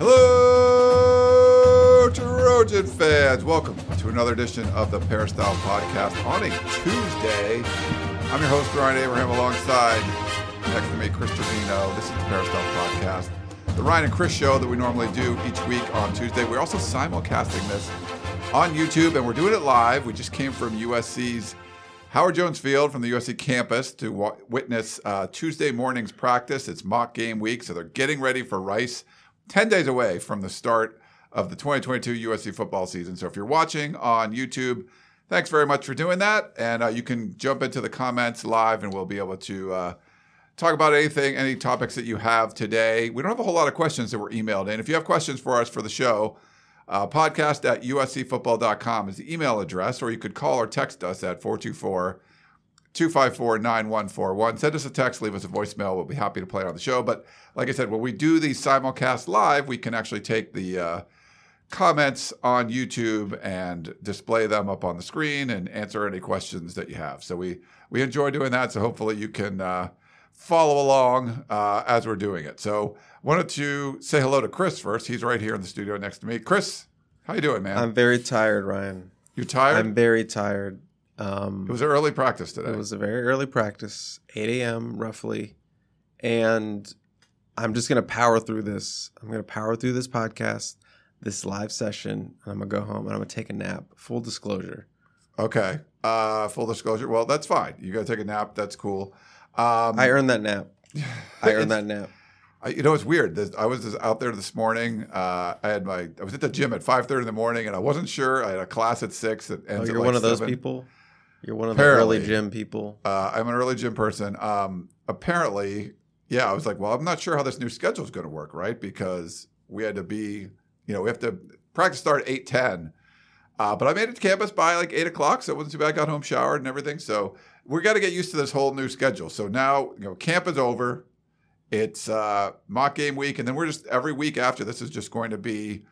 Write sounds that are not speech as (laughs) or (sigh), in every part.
Hello, Trojan fans. Welcome to another edition of the Peristyle Podcast on a Tuesday. I'm your host, Ryan Abraham, alongside next to me, Chris Trevino. This is the Peristyle Podcast, the Ryan and Chris show that we normally do each week on Tuesday. We're also simulcasting this on YouTube, and we're doing it live. We just came from USC's Howard Jones Field from the USC campus to witness uh, Tuesday morning's practice. It's mock game week, so they're getting ready for Rice. 10 days away from the start of the 2022 USC football season. So if you're watching on YouTube, thanks very much for doing that. And uh, you can jump into the comments live and we'll be able to uh, talk about anything, any topics that you have today. We don't have a whole lot of questions that were emailed in. If you have questions for us for the show, uh, podcast at uscfootball.com is the email address, or you could call or text us at 424 254 9141. Send us a text, leave us a voicemail. We'll be happy to play it on the show. But like I said, when we do these simulcast live, we can actually take the uh, comments on YouTube and display them up on the screen and answer any questions that you have. So we, we enjoy doing that. So hopefully you can uh, follow along uh, as we're doing it. So wanted to say hello to Chris first. He's right here in the studio next to me. Chris, how you doing, man? I'm very tired, Ryan. You're tired? I'm very tired. Um, it was an early practice today. it was a very early practice, 8 a.m. roughly, and I'm just gonna power through this. I'm gonna power through this podcast, this live session, and I'm gonna go home and I'm gonna take a nap. Full disclosure. Okay. Uh, full disclosure. Well, that's fine. You got to take a nap. That's cool. Um, I earned that nap. (laughs) I earned that nap. I, you know, it's weird. This- I was out there this morning. Uh, I had my. I was at the gym at five thirty in the morning, and I wasn't sure. I had a class at six. That Oh, ends at you're like one of those people. You're one of the early gym people. Uh, I'm an early gym person. Um, apparently, yeah. I was like, well, I'm not sure how this new schedule is going to work, right? Because we had to be, you know, we have to practice start at eight ten. Uh, but I made it to campus by like eight o'clock, so it wasn't too bad. I got home, showered, and everything. So we got to get used to this whole new schedule. So now, you know, camp is over. It's uh, mock game week, and then we're just every week after this is just going to be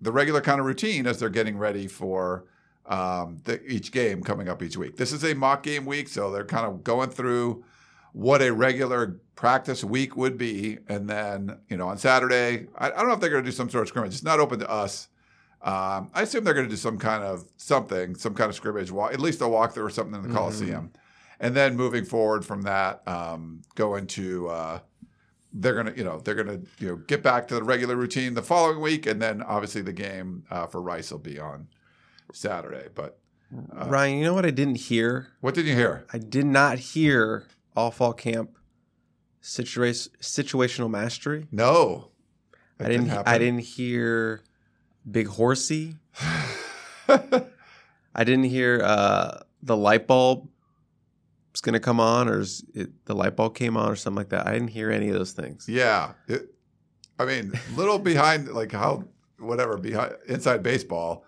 the regular kind of routine as they're getting ready for um, the, each game coming up each week. This is a mock game week, so they're kind of going through what a regular practice week would be, and then you know on Saturday, I, I don't know if they're going to do some sort of scrimmage. It's not open to us. Um, I assume they're going to do some kind of something, some kind of scrimmage, walk, at least a walkthrough or something in the Coliseum, and then moving forward from that, um, go into uh, they're gonna, you know, they're gonna, you know, get back to the regular routine the following week, and then obviously the game uh, for Rice will be on Saturday. But Uh, Ryan, you know what I didn't hear? what did you hear? I did not hear all fall camp situa- situational mastery. No, I That didn't. I didn't hear big horsey. (laughs) I didn't hear uh, the light bulb is going to come on, or is it, the light bulb came on, or something like that. I didn't hear any of those things. Yeah, it, I mean, little behind, like how whatever behind inside baseball.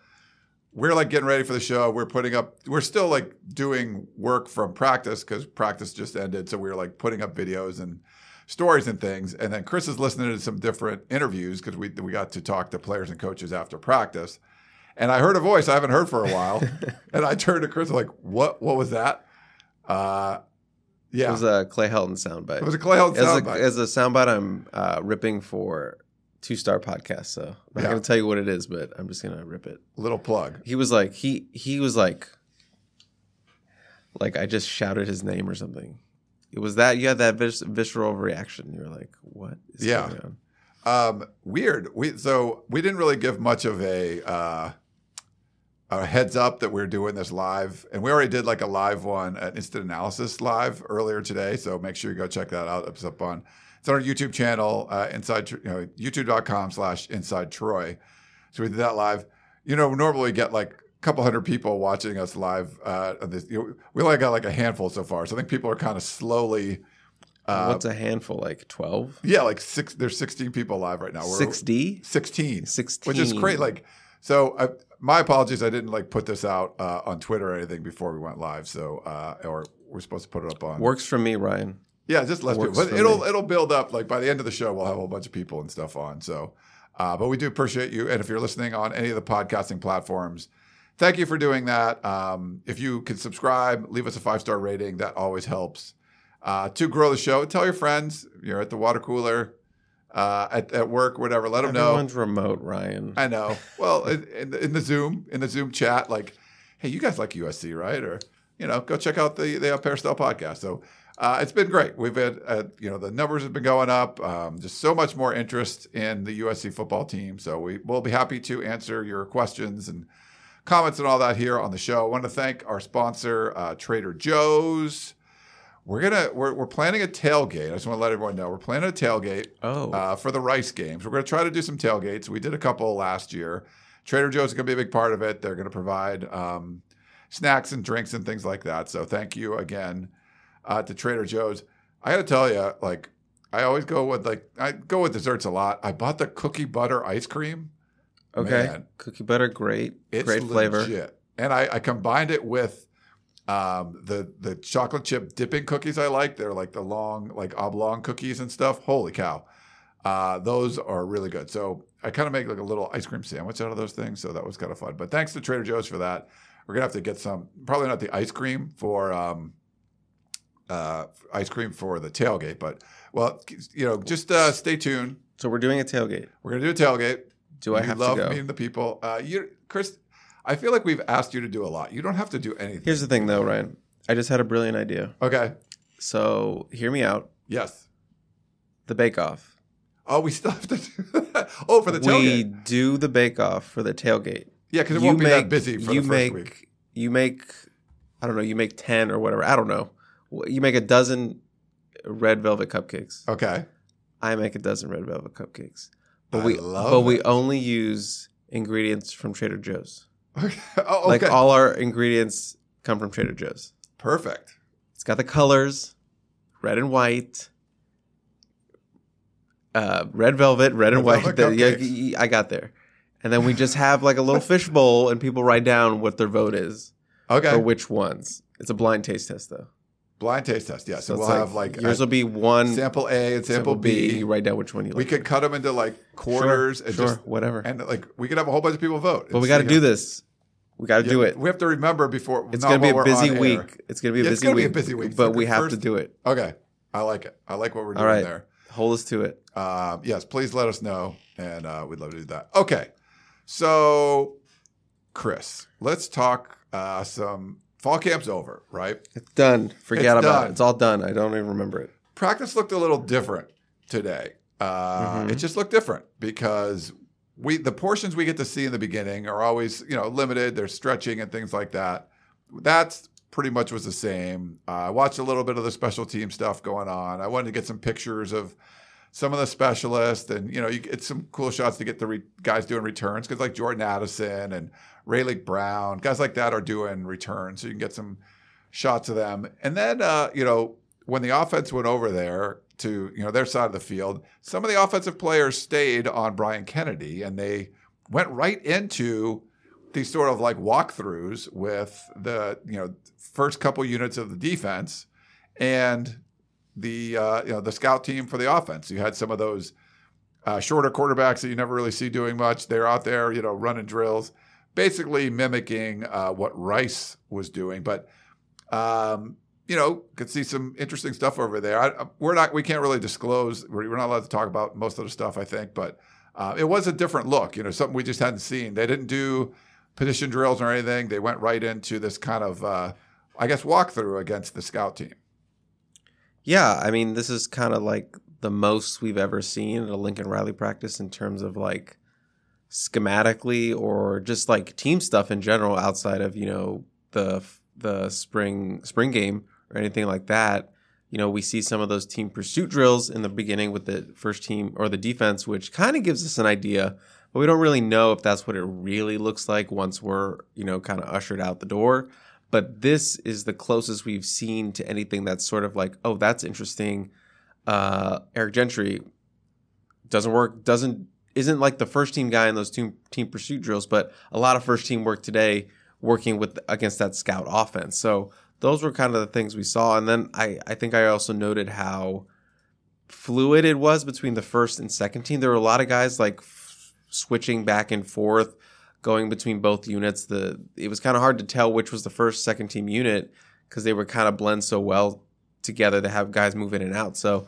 We're like getting ready for the show. We're putting up. We're still like doing work from practice because practice just ended. So we were like putting up videos and stories and things. And then Chris is listening to some different interviews because we we got to talk to players and coaches after practice. And I heard a voice I haven't heard for a while. (laughs) and I turned to Chris like, "What? What was that?" Uh, yeah, It was a Clay Helton soundbite. it was a Clay Helton as, a, soundbite. as a soundbite, I'm uh, ripping for Two Star Podcast. So I'm not Yeah. going to tell you what it is, but I'm just going to rip it. Little plug. He was like he he was like like I just shouted his name or something. It was that you had that vis- visceral reaction. You were like, "What is Yeah. going on?" Um, weird. We so we didn't really give much of a uh, a heads up that we're doing this live, and we already did like a live one at Instant Analysis live earlier today. So make sure you go check that out. It's up on it's on our YouTube channel, uh, inside you know youtube.com/slash inside Troy. So we did that live. You know, normally we get like a couple hundred people watching us live. Uh, this, you know, we only got like a handful so far, so I think people are kind of slowly. Uh, What's a handful? Like twelve? yeah, like six. There's 16 people live right now. We're- Six D? 16 16. which is great like so I, my apologies i didn't like put this out uh, on twitter or anything before we went live so uh, or we're supposed to put it up on Works for me, Ryan. Yeah just less people but it'll me. it'll build up like by the end of the show we'll have a whole bunch of people and stuff on so uh, but we do appreciate you and if you're listening on any of the podcasting platforms thank you for doing that um, if you can subscribe leave us a five star rating that always helps uh, to grow the show tell your friends you're at the water cooler uh, at, at work whatever let them know Everyone's remote, Ryan. I know. Well, in, in, the, Zoom in the Zoom chat, like, hey, you guys like USC, right? Or you know, go check out the the Peristyle podcast. So uh, it's been great. We've had uh, you know the numbers have been going up. Um, just so much more interest in the USC football team. So we will be happy to answer your questions and comments and all that here on the show. I want to thank our sponsor, uh, Trader Joe's. We're gonna we're, we're planning a tailgate. I just want to let everyone know we're planning a tailgate Oh. uh, for the Rice games. We're going to try to do some tailgates. We did a couple last year. Trader Joe's is going to be a big part of it. They're going to provide um, snacks and drinks and things like that. So thank you again uh, to Trader Joe's. I got to tell you, like I always go with like I go with desserts a lot. I bought the cookie butter ice cream. okay. man. Cookie butter, great. It's great flavor. legit. And I, I combined it with um, the the chocolate chip dipping cookies I like. They're like the long, like oblong cookies and stuff. Holy cow. Uh, those are really good. So I kind of make like a little ice cream sandwich out of those things. So that was kind of fun. But thanks to Trader Joe's for that. We're gonna have to get some, probably not the ice cream for um, uh, ice cream for the tailgate, but well, you know, just uh, stay tuned. So we're doing a tailgate. We're gonna do a tailgate. Do I We have love to go? Love meeting the people. Uh, you, Chris, I feel like we've asked you to do a lot. You don't have to do anything. Here's the thing, though, Ryan. I just had a brilliant idea. okay. So hear me out. Yes. The Bake Off. Oh, we still have to do that. (laughs) Oh, for the tailgate. We do the Bake Off for the tailgate. yeah, because it won't be that busy for you the first make, week. You make, I don't know, you make 10 or whatever. I don't know. You make a dozen red velvet cupcakes. Okay. I make a dozen red velvet cupcakes. But I we but we only use ingredients from Trader Joe's. (laughs) Okay. Oh, Like all our ingredients come from Trader Joe's. Perfect. It's got the colors, red and white. Uh, red velvet, red and white. The- cupcakes. got there. And then we just have like a little fish bowl, and people write down what their vote is Okay. for which ones. It's a blind taste test, though. Blind taste test. Yeah. So, it's we'll have like yours will be one sample A and sample, B. You write down which one you like. We could cut them into like quarters sure, and sure, just whatever. and like we could have a whole bunch of people vote. but we got to do this. We got to do it. We have to remember before. It's gonna be a busy week. air. It's gonna be a Yeah, busy it's gonna be week. a busy week. But we have first- to do it. Okay. I like it. I like what we're doing right. there. Hold us to it. Uh, yes, please let us know, and uh, we'd love to do that. Okay, so Chris, let's talk uh, some fall camp's over, right? It's done. Forget It's about done. it. It's all done. I don't even remember it. Practice looked a little different today. Uh, Mhm. It just looked different because we the portions we get to see in the beginning are always you know limited. They're stretching and things like that. That's pretty much was the same. Uh, I watched a little bit of the special team stuff going on. I wanted to get some pictures of some of the specialists, and you know, you get some cool shots to get the re- guys doing returns because like Jordan Addison and Raleek Brown, guys like that are doing returns, so you can get some shots of them. And then uh, you know, when the offense went over there to you know their side of the field, some of the offensive players stayed on Brian Kennedy, and they went right into these sort of like walkthroughs with the you know first couple units of the defense and the uh, you know the scout team for the offense. You had some of those uh, shorter quarterbacks that you never really see doing much. They're out there, you know, running drills, basically mimicking uh, what Rice was doing. But um, you know, could see some interesting stuff over there. I, we're not, we can't really disclose. We're, we're not allowed to talk about most of the stuff, I think, but uh, it was a different look. You know, something we just hadn't seen. They didn't do position drills or anything. They went right into this kind of, uh, I guess, walkthrough against the scout team. Yeah, I mean, this is kind of like the most we've ever seen at a Lincoln Riley practice in terms of like schematically or just like team stuff in general outside of you know the the spring spring game or anything like that. You know we see some of those team pursuit drills in the beginning with the first team or the defense which kind of gives us an idea but we don't really know if that's what it really looks like once we're you know kind of ushered out the door. But this is the closest we've seen to anything that's sort of like oh that's interesting. Uh eric gentry doesn't work doesn't isn't like the first team guy in those team team pursuit drills, but a lot of first team work today working with against that scout offense. So those were kind of the things we saw. And then I, I think I also noted how fluid it was between the first and second team. There were a lot of guys like f- switching back and forth, going between both units. The it was kind of hard to tell which was the first second team unit because they were kind of blend so well together to have guys move in and out. So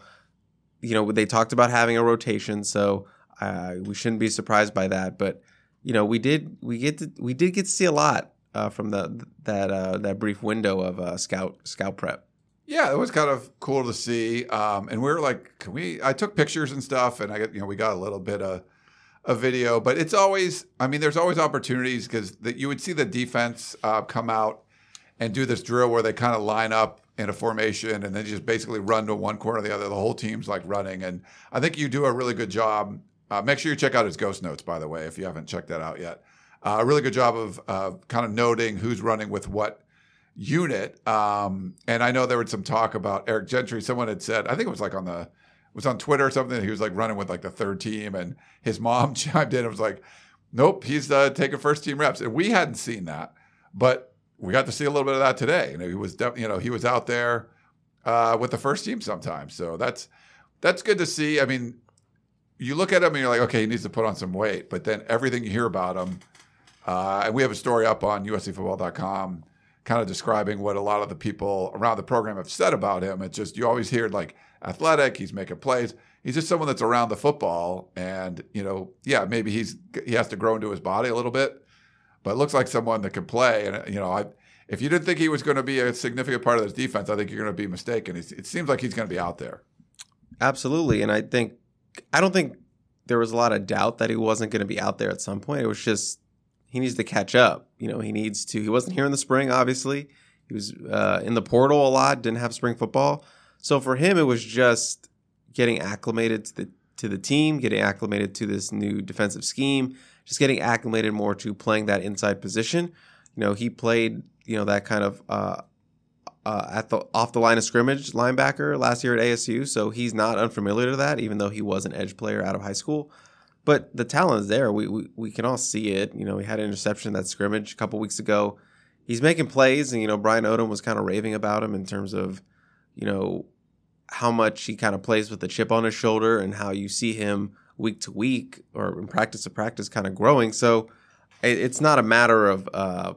you know they talked about having a rotation. So uh, we shouldn't be surprised by that. But you know, we did we get to, we did get to see a lot uh, from the that uh, that brief window of uh, scout scout prep. Yeah, it was kind of cool to see. Um, and we were like, can we? I took pictures and stuff, and I you know we got a little bit of a video, but it's always. I mean, there's always opportunities because you would see the defense uh, come out and do this drill where they kind of line up in a formation and then just basically run to one corner or the other. The whole team's like running, and I think you do a really good job uh, make sure you check out his ghost notes, by the way, if you haven't checked that out yet. Uh, a really good job of uh, kind of noting who's running with what unit. Um, and I know there was some talk about Eric Gentry. Someone had said, I think it was like on the, was on Twitter or something. He was like running with like the third team, and his mom (laughs) chimed in and was like, "Nope, he's uh, taking first team reps." And we hadn't seen that, but we got to see a little bit of that today. You know, he was, you know, he was out there uh, with the first team sometimes. So that's that's good to see. I mean, you look at him and you're like, okay, he needs to put on some weight. But then everything you hear about him, uh, and we have a story up on USCFootball.com kind of describing what a lot of the people around the program have said about him. It's just, you always hear like athletic, he's making plays. He's just someone that's around the football. And, you know, yeah, maybe he's, he has to grow into his body a little bit, but looks like someone that can play. And, you know, I, if you didn't think he was going to be a significant part of this defense, I think you're going to be mistaken. It seems like he's going to be out there. Absolutely. And I think I don't think there was a lot of doubt that he wasn't going to be out there at some point. It was just he needs to catch up. You know, he needs to. He wasn't here in the spring, obviously. He was uh, in the portal a lot. Didn't have spring football, so for him, it was just getting acclimated to the to the team, getting acclimated to this new defensive scheme, just getting acclimated more to playing that inside position. You know, he played you know that kind of uh, uh, at the off the line of scrimmage linebacker last year at ASU, so he's not unfamiliar to that, even though he was an edge player out of high school. But the talent is there. We, we we can all see it. You know, he had an interception that scrimmage a couple weeks ago. He's making plays, and you know Brian Odom was kind of raving about him in terms of, you know, how much he kind of plays with the chip on his shoulder, and how you see him week to week or in practice to practice kind of growing. So it, it's not a matter of uh,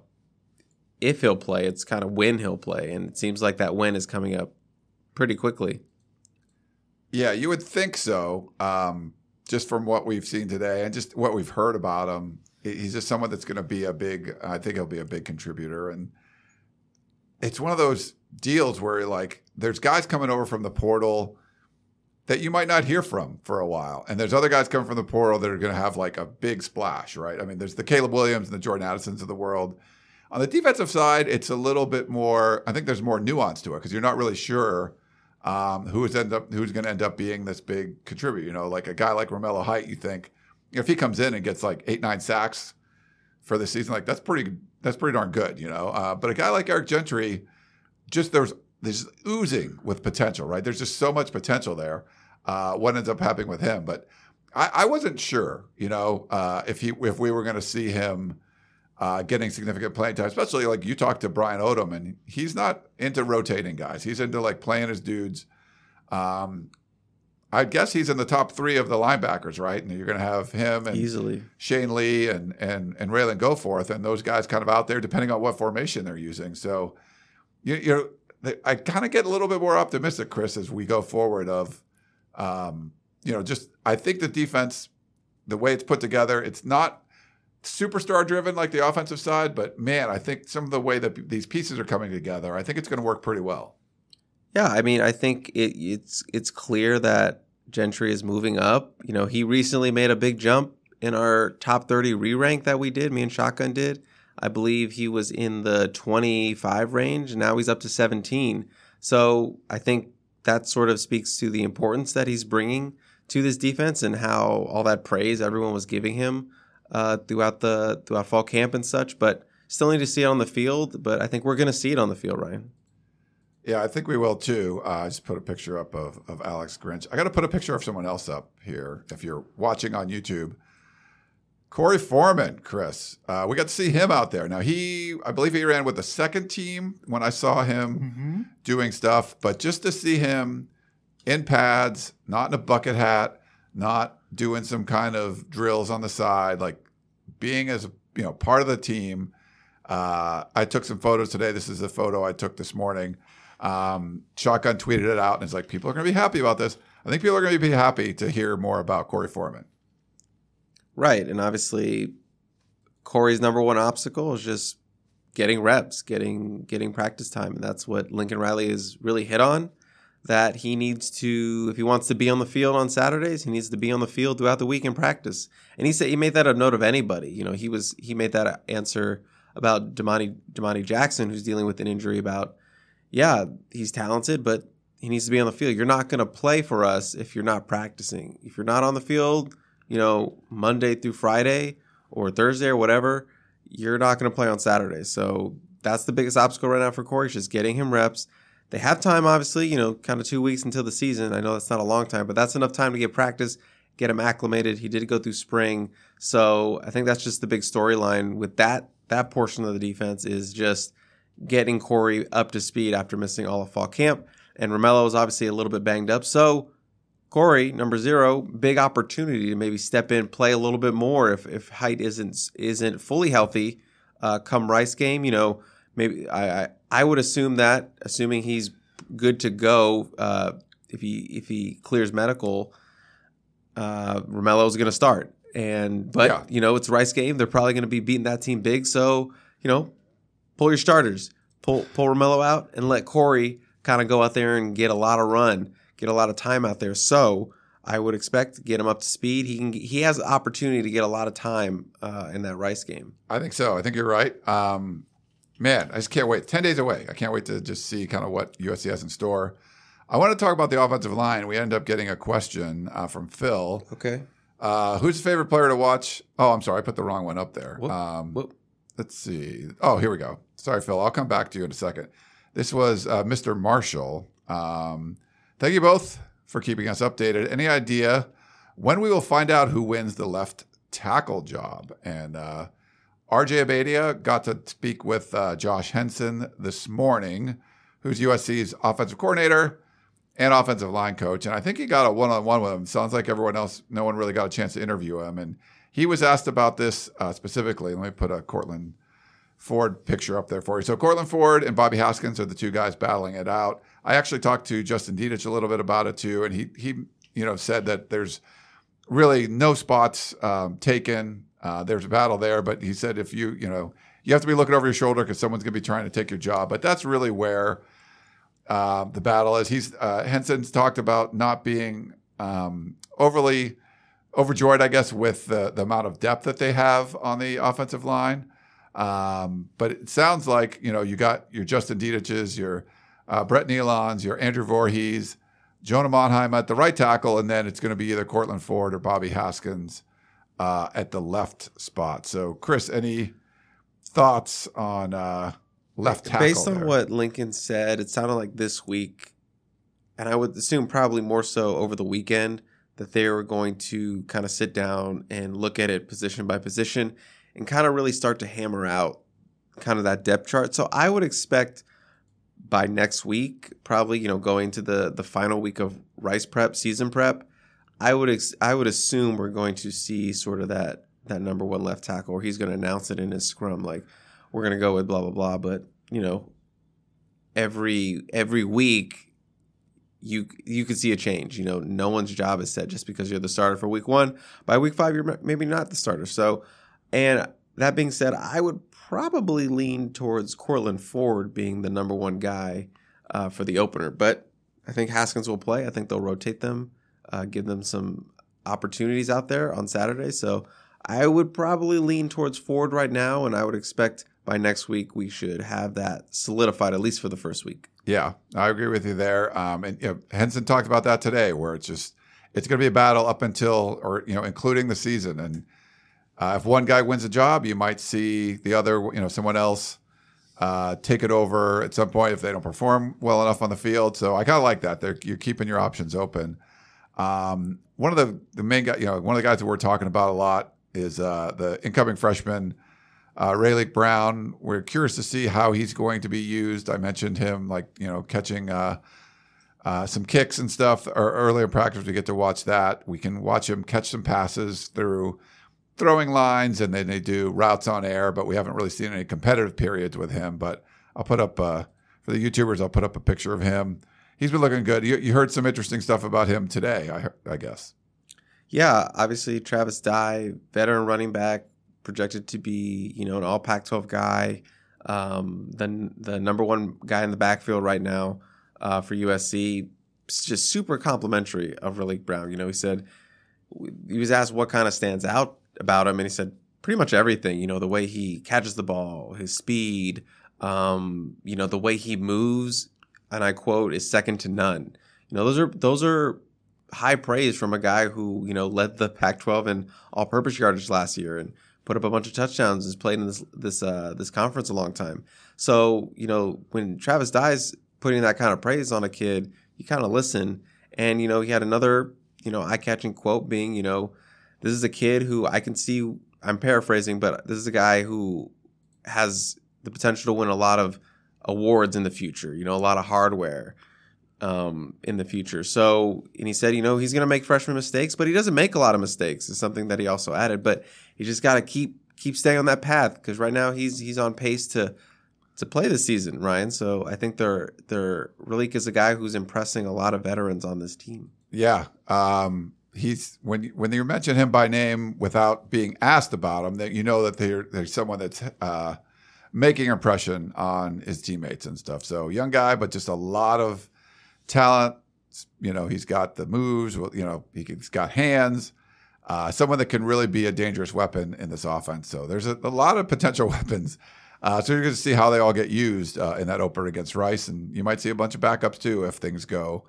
if he'll play, it's kind of when he'll play. And it seems like that when is coming up pretty quickly. Yeah, you would think so. Um, just from what we've seen today and just what we've heard about him, he's just someone that's going to be a big. I think he'll be a big contributor, and it's one of those deals where like there's guys coming over from the portal that you might not hear from for a while, and there's other guys coming from the portal that are going to have like a big splash, right? I mean, there's the Caleb Williams and the Jordan Addisons of the world on the defensive side, it's a little bit more. I think there's more nuance to it because you're not really sure um, who's end up who's going to end up being this big contributor. You know, like a guy like Romello Height, you think if he comes in and gets like eight nine sacks for the season, like that's pretty that's pretty darn good. You know, uh, but a guy like Eric Gentry, just there's there's oozing with potential, right? There's just so much potential there. Uh, what ends up happening with him, but I, I wasn't sure, you know, uh, if he if we were going to see him uh, getting significant playing time, especially like you talked to Brian Odom, and he's not into rotating guys. He's into like playing his dudes. Um, I guess he's in the top three of the linebackers, right? And you're going to have him and easily Shane Lee and and and Ralen Goforth, and those guys kind of out there, depending on what formation they're using. So, you, you know, I kind of get a little bit more optimistic, Chris, as we go forward. Of, um, you know, just I think the defense, the way it's put together, it's not superstar driven like the offensive side, but man, I think some of the way that these pieces are coming together, I think it's going to work pretty well. Yeah, I mean, I think it, it's it's clear that Gentry is moving up. You know, he recently made a big jump in our top 30 re rank that we did, me and Shotgun did. I believe he was in the 25 range. And now he's up to 17. So I think that sort of speaks to the importance that he's bringing to this defense and how all that praise everyone was giving him uh, throughout the throughout fall camp and such. But still need to see it on the field. But I think we're going to see it on the field, Ryan. Yeah, I think we will too. Uh, I just put a picture up of, of Alex Grinch. I got to put a picture of someone else up here. If you're watching on YouTube, Korey Foreman, Chris, uh, we got to see him out there. Now he, I believe he ran with the second team when I saw him mm-hmm. doing stuff. But just to see him in pads, not in a bucket hat, not doing some kind of drills on the side, like being as you know part of the team. Uh, I took some photos today. This is a photo I took this morning. Um, Shotgun tweeted it out, and it's like people are going to be happy about this. I think people are going to be happy to hear more about Korey Foreman. Right, and obviously, Korey's number one obstacle is just getting reps, getting getting practice time, and that's what Lincoln Riley has really hit on. That he needs to, if he wants to be on the field on Saturdays, he needs to be on the field throughout the week in practice. And he said he made that a note of anybody. You know, he was he made that answer about Domani Domani Jackson, who's dealing with an injury. About yeah, he's talented, but he needs to be on the field. You're not going to play for us if you're not practicing. If you're not on the field, you know, Monday through Friday or Thursday or whatever, you're not going to play on Saturday. So that's the biggest obstacle right now for Korey, just getting him reps. They have time, obviously, you know, kind of two weeks until the season. I know that's not a long time, but that's enough time to get practice, get him acclimated. He did go through spring. So I think that's just the big storyline with that that portion of the defense is just getting Korey up to speed after missing all of fall camp. And Romello is obviously a little bit banged up. So Korey, number zero, big opportunity to maybe step in, play a little bit more if if height isn't isn't fully healthy. Uh, come Rice game, you know, maybe I, I, I would assume that, assuming he's good to go, uh, if he if he clears medical, uh, Romello is going to start. And but yeah. you know it's Rice game; they're probably going to be beating that team big. So you know, pull your starters, pull pull Romello out, and let Korey kind of go out there and get a lot of run get a lot of time out there. So I would expect to get him up to speed. He can he has the opportunity to get a lot of time uh, in that Rice game. I think so. I think you're right. Um, man, I just can't wait. Ten days away. I can't wait to just see kind of what USC has in store. I want to talk about the offensive line. We end up getting a question uh, from Phil. Okay. Uh, who's your favorite player to watch? Oh, I'm sorry, I put the wrong one up there. Whoop, um, whoop. Let's see. Oh, here we go. Sorry, Phil. I'll come back to you in a second. This was uh, Mr. Marshall. Um, Thank you both for keeping us updated. Any idea when we will find out who wins the left tackle job? And uh, RJ Abadia got to speak with uh, Josh Henson this morning, who's USC's offensive coordinator and offensive line coach. And I think he got a one on one with him. Sounds like everyone else, no one really got a chance to interview him. And he was asked about this uh, specifically. Let me put a Courtland Ford picture up there for you. So Courtland Ford and Bobby Haskins are the two guys battling it out. I actually talked to Justin Dedich a little bit about it too, and he he you know said that there's really no spots um, taken. Uh, there's a battle there, but he said if you you know you have to be looking over your shoulder because someone's going to be trying to take your job. But that's really where uh, the battle is. He's uh, Henson's talked about not being um, overly overjoyed, I guess, with the the amount of depth that they have on the offensive line. Um, but it sounds like you know you got your Justin Dedich's, your uh, Brett Neilons, your Andrew Voorhees, Jonah Monheim at the right tackle, and then it's going to be either Courtland Ford or Bobby Haskins uh, at the left spot. So, Chris, any thoughts on uh, left tackle? Based on there? what Lincoln said, it sounded like this week, and I would assume probably more so over the weekend, that they were going to kind of sit down and look at it position by position and kind of really start to hammer out kind of that depth chart. So I would expect – by next week, probably you know going to the the final week of Rice prep season prep, I would ex- I would assume we're going to see sort of that that number one left tackle, or he's going to announce it in his scrum, like we're going to go with blah blah blah. But you know, every every week you you could see a change. You know, no one's job is set just because you're the starter for week one. By week five, you're maybe not the starter. So, and that being said, I would probably lean towards Courtland Ford being the number one guy uh, for the opener. But I think Haskins will play. I think they'll rotate them uh, give them some opportunities out there on Saturday. So I would probably lean towards Ford right now, and I would expect by next week we should have that solidified at least for the first week. Yeah, I agree with you there. Um, and you know, Henson talked about that today, where it's just it's going to be a battle up until or you know including the season. And uh, if one guy wins a job, you might see the other, you know, someone else uh, take it over at some point if they don't perform well enough on the field. So I kind of like that. They're, you're keeping your options open. Um, one of the the main guy, you know, one of the guys that we're talking about a lot is uh, the incoming freshman uh, Raleek Brown. We're curious to see how he's going to be used. I mentioned him, like you know, catching uh, uh, some kicks and stuff or early in practice. We get to watch that. We can watch him catch some passes through throwing lines, and then they do routes on air. But we haven't really seen any competitive periods with him. But I'll put up uh, for the YouTubers. I'll put up a picture of him. He's been looking good. You, you heard some interesting stuff about him today. I, I guess. Yeah, obviously Travis Dye, veteran running back, projected to be you know an All Pac-12 guy, um, the the number one guy in the backfield right now uh, for USC. It's just super complimentary of Raleek Brown. You know, he said he was asked what kind of stands out about him, and he said pretty much everything. You know, the way he catches the ball, his speed, um, you know, the way he moves, and I quote, is second to none. You know, those are those are high praise from a guy who you know led the Pac-12 in all-purpose yardage last year and put up a bunch of touchdowns. Has played in this this uh, this conference a long time. So you know when Travis Dye's, putting that kind of praise on a kid, you kind of listen. And you know he had another you know eye-catching quote being you know this is a kid who I can see. I'm paraphrasing, but this is a guy who has the potential to win a lot of awards in the future. You know, a lot of hardware um, in the future. So, and he said, you know, he's going to make freshman mistakes, but he doesn't make a lot of mistakes. Is something that he also added. But he just got to keep keep staying on that path because right now he's he's on pace to to play this season, Ryan. So I think they're they're Raleek is a guy who's impressing a lot of veterans on this team. Yeah, um, he's when when you mention him by name without being asked about him, that you know that they're they're someone that's uh, making impression on his teammates and stuff. So young guy, but just a lot of talent. You know, he's got the moves. You know, he's got hands. Uh, someone that can really be a dangerous weapon in this offense. So there's a, a lot of potential (laughs) weapons. Uh, so you're going to see how they all get used uh, in that opener against Rice, and you might see a bunch of backups too if things go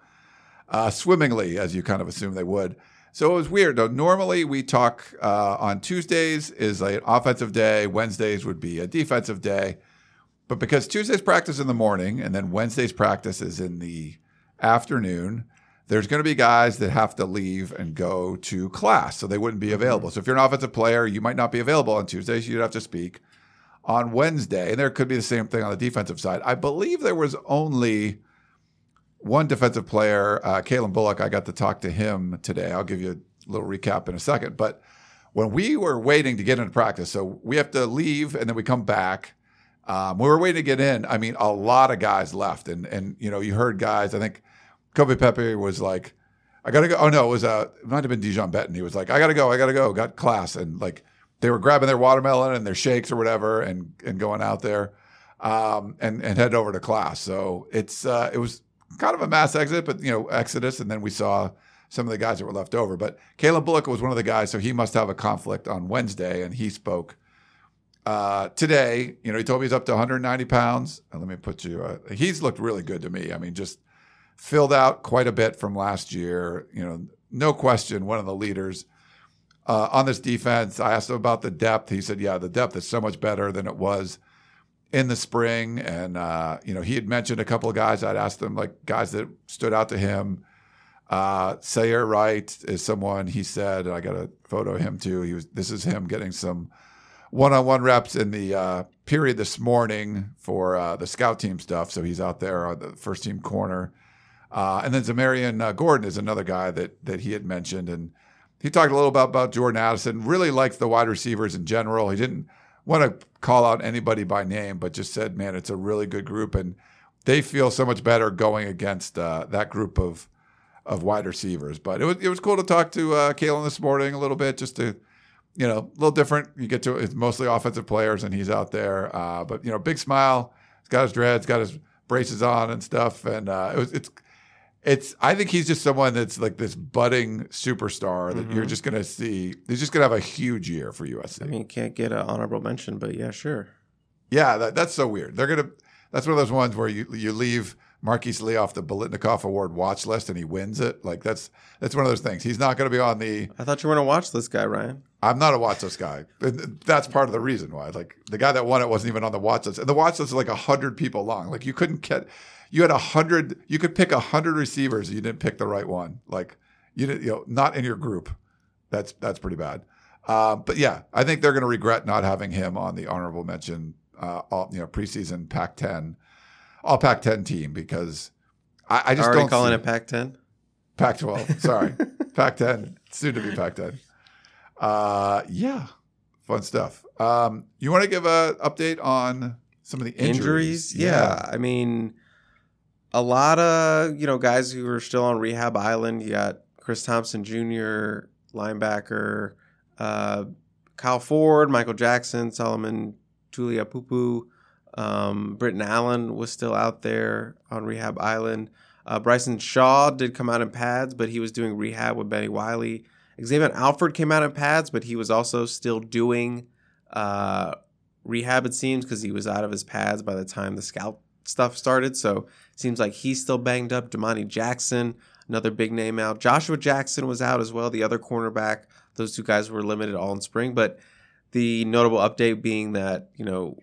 uh, swimmingly, as you kind of assume they would. So it was weird. Though. Normally we talk uh, on Tuesdays is an offensive day, Wednesdays would be a defensive day, but because Tuesdays practice in the morning and then Wednesdays practice is in the afternoon, there's going to be guys that have to leave and go to class, so they wouldn't be mm-hmm. available. So if you're an offensive player, you might not be available on Tuesdays. You'd have to speak on Wednesday, and there could be the same thing on the defensive side. I believe there was only one defensive player, uh, Calen Bullock. I got to talk to him today. I'll give you a little recap in a second, but when we were waiting to get into practice, so we have to leave and then we come back. Um, we were waiting to get in. I mean, a lot of guys left, and and you know, you heard guys. I think Kobe Pepe was like, "I gotta go." Oh no, it was uh, it might have been Dijon Benton. He was like, "I gotta go, I gotta go." Got class, and like they were grabbing their watermelon and their shakes or whatever, and and going out there, um, and and head over to class. So it's uh, it was kind of a mass exit, but you know, exodus, and then we saw some of the guys that were left over. But Calen Bullock was one of the guys, so he must have a conflict on Wednesday, and he spoke uh, today, you know, he told me he's up to 190 pounds. And let me put you. Uh, he's looked really good to me. I mean, just filled out quite a bit from last year. You know, no question, one of the leaders uh, on this defense. I asked him about the depth. He said, "Yeah, the depth is so much better than it was in the spring." And uh, you know, he had mentioned a couple of guys. I'd asked them, like guys that stood out to him. Uh, Ceyair Wright is someone he said. and I got a photo of him too. He was. This is him getting some one-on-one reps in the uh, period this morning for uh, the scout team stuff. So he's out there on the first team corner. Uh, and then Zamarian uh, Gordon is another guy that that he had mentioned, and he talked a little about about Jordan Addison. Really liked the wide receivers in general. He didn't want to call out anybody by name, but just said, "Man, it's a really good group," and they feel so much better going against uh, that group of of wide receivers. But it was it was cool to talk to uh, Calen this morning a little bit, just to you know, a little different. You get to it's mostly offensive players, and he's out there. Uh, but you know, big smile. He's got his dreads, got his braces on and stuff, and uh, it was it's it's I think he's just someone that's like this budding superstar that you're mm-hmm. just gonna see. He's just gonna have a huge year for USC. I mean, can't get an honorable mention, but yeah, sure. yeah, that, that's so weird. They're gonna. That's one of those ones where you you leave Marquise Lee off the Biletnikoff Award watch list and he wins it. Like that's that's one of those things. He's not going to be on the. I thought you were gonna watch this guy, Ryan. I'm not a watch list guy. That's part of the reason why. Like the guy that won it wasn't even on the watch list, and the watch list is like hundred people long. Like you couldn't get. You had a hundred. You could pick a hundred receivers. You didn't pick the right one. Like you didn't. You know, not in your group. That's that's pretty bad. Uh, but yeah, I think they're going to regret not having him on the honorable mention. Uh, all, you know, preseason Pac-10, all Pac-10 team because I, I just Already don't calling it Pac-10. Pac-12. Sorry, (laughs) Pac-10, soon to be Pac-10. Uh, yeah, fun stuff. Um, you want to give a update on some of the injuries? Injuries? Yeah. I mean, a lot of, you know, guys who are still on rehab island. You got Chris Thompson Jr., linebacker, uh, Kyle Ford, Michael Jackson, Solomon Tuliaupupu, um, Britton Allen was still out there on rehab island. Uh, Bryson Shaw did come out in pads, but he was doing rehab with Benny Wiley. Xavier Alford came out in pads, but he was also still doing uh, rehab, it seems, because he was out of his pads by the time the scout stuff started. So seems like he's still banged up. Domani Jackson, another big name out. Joshua Jackson was out as well, the other cornerback. Those two guys were limited all in spring. But the notable update being that, you know,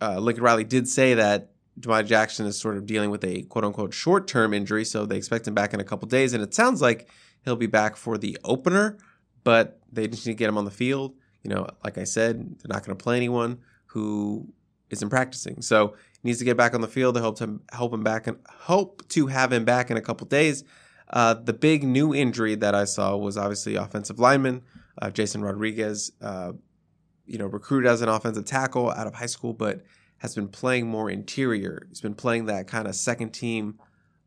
uh, Lincoln Riley did say that Domani Jackson is sort of dealing with a quote unquote short term injury. So they expect him back in a couple days. And it sounds like he'll be back for the opener, but they just need to get him on the field. You know, like I said, they're not going to play anyone who isn't practicing. So needs to get back on the field. They hope to help him back and hope to have him back in a couple days. Uh, the big new injury that I saw was obviously offensive lineman uh, Jason Rodriguez. Uh, you know, recruited as an offensive tackle out of high school, but has been playing more interior. He's been playing that kind of second team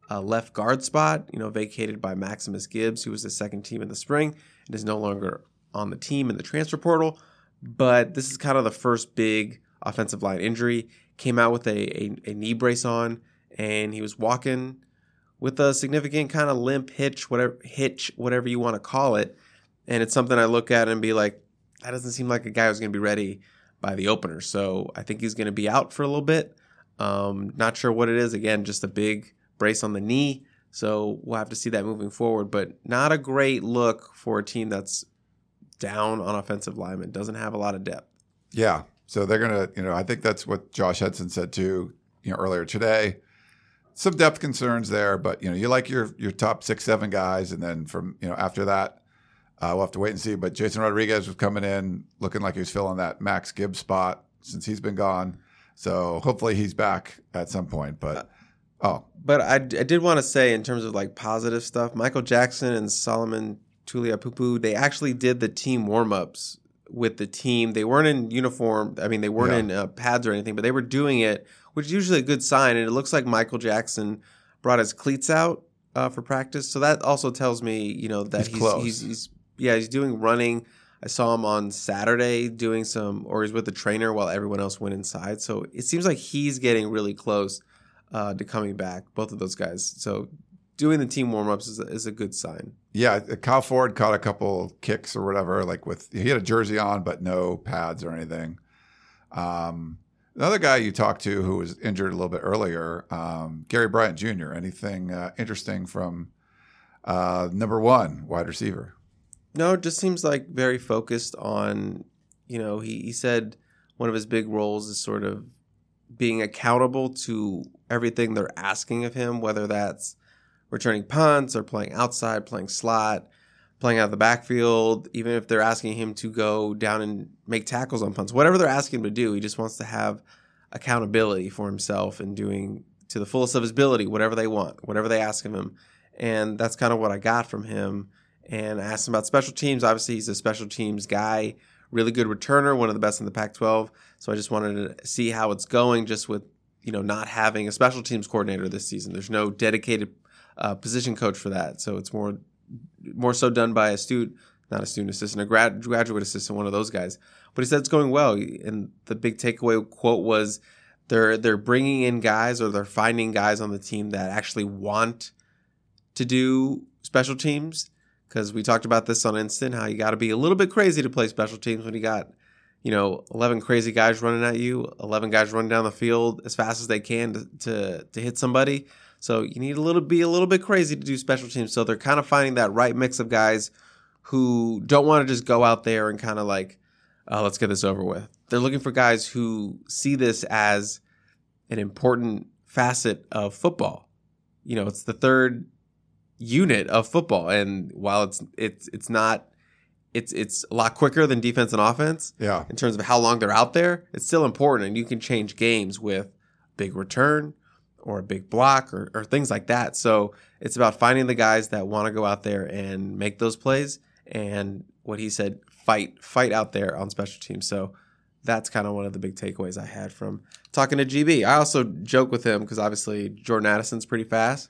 uh, left guard spot. You know, vacated by Maximus Gibbs, who was the second team in the spring and is no longer on the team in the transfer portal. But this is kind of the first big offensive line injury. Came out with a, a, a knee brace on, and he was walking with a significant kind of limp hitch, whatever hitch, whatever you want to call it. And it's something I look at and be like, that doesn't seem like a guy who's going to be ready by the opener. So I think he's going to be out for a little bit. Um, not sure what it is. Again, just a big brace on the knee. So we'll have to see that moving forward. But not a great look for a team that's down on offensive linemen. Doesn't have a lot of depth. Yeah. So they're gonna, you know, I think that's what Josh Henson said too, you know, earlier today. Some depth concerns there, but you know, you like your your top six, seven guys, and then from you know after that, uh, we'll have to wait and see. But Jason Rodriguez was coming in looking like he was filling that Max Gibbs spot since he's been gone. So hopefully he's back at some point. But oh, But I, I did want to say, in terms of like positive stuff, Michael Jackson and Solomon Tuliaupupu, they actually did the team warm ups with the team. They weren't in uniform. I mean, they weren't Yeah. in uh, pads or anything, but they were doing it, which is usually a good sign. And it looks like Michael Jackson brought his cleats out uh, for practice. So that also tells me, you know, that He's he's, he's, he's, yeah, he's doing running. I saw him on Saturday doing some, or he's with the trainer while everyone else went inside. So it seems like he's getting really close uh, to coming back. Both of those guys. So doing the team warm ups is, a- is a good sign. yeah, Kyle Ford caught a couple kicks or whatever. Like with he had a jersey on, but no pads or anything. Um, another guy you talked to who was injured a little bit earlier, um, Gary Bryant Jr. Anything uh, interesting from uh, number one wide receiver? No, it just seems like very focused on, you know, he, he said one of his big roles is sort of being accountable to everything they're asking of him, whether that's returning punts or playing outside, playing slot, playing out of the backfield, even if they're asking him to go down and make tackles on punts, whatever they're asking him to do, he just wants to have accountability for himself and doing to the fullest of his ability whatever they want, whatever they ask of him. And that's kind of what I got from him. And I asked him about special teams. Obviously, he's a special teams guy, really good returner, one of the best in the Pac 12. So I just wanted to see how it's going just with, you know, not having a special teams coordinator this season. There's no dedicated uh, position coach for that. So it's more more so done by a student, not a student assistant, a grad, graduate assistant, one of those guys. But he said it's going well. And the big takeaway quote was they're they're bringing in guys or they're finding guys on the team that actually want to do special teams because we talked about this on Instant how you got to be a little bit crazy to play special teams when you got you know 11 crazy guys running at you 11 guys running down the field as fast as they can to to, to hit somebody so you need a little be a little bit crazy to do special teams. So they're kind of finding that right mix of guys who don't want to just go out there and kind of like uh, let's get this over with. They're looking for guys who see this as an important facet of football. You know it's the third unit of football and while it's it's it's not it's it's a lot quicker than defense and offense Yeah. in terms of how long they're out there it's still important and you can change games with big return or a big block or, or things like that. So it's about finding the guys that want to go out there and make those plays and what he said fight fight out there on special teams. So that's kind of one of the big takeaways i had from talking to gb i also joke with him because obviously jordan addison's pretty fast.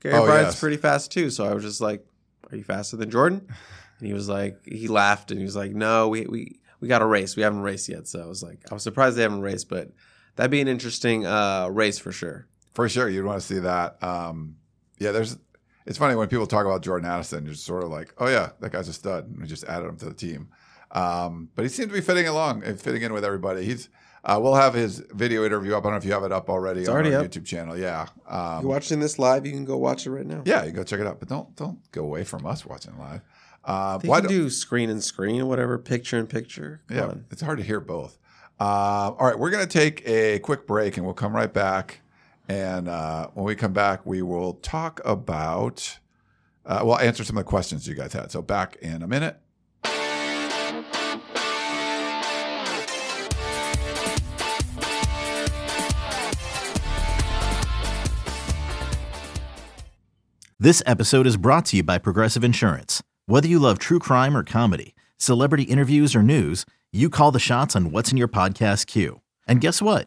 Gary Oh, bryant's yes. pretty fast too. So i was just like are you faster than jordan? (laughs) And he was like he laughed and he was like no we we, we got a race. We haven't raced yet. So i was like i was surprised they haven't raced but that'd be an interesting uh, race for sure For sure, you'd want to see that. Um, yeah, there's. It's funny when people talk about Jordan Addison, you're sort of like, oh yeah, that guy's a stud. And we just added him to the team. Um, but he seemed to be fitting along and fitting in with everybody. He's. Uh, we'll have his video interview up. I don't know if you have it up already It's on already our up. YouTube channel. Yeah. Um, you're watching this live you can go watch it right now yeah, you go check it out. But don't don't go away from us watching live. Uh, they why can don't- screen and screen whatever picture and picture Come yeah, on. it's hard to hear both. Uh, all right, we're going to take a quick break and we'll come right back. And uh, when we come back, we will talk about, uh, we'll answer some of the questions you guys had. So back in a minute. This episode is brought to you by Progressive Insurance. Whether you love true crime or comedy, celebrity interviews or news, you call the shots on what's in your podcast queue. And guess what?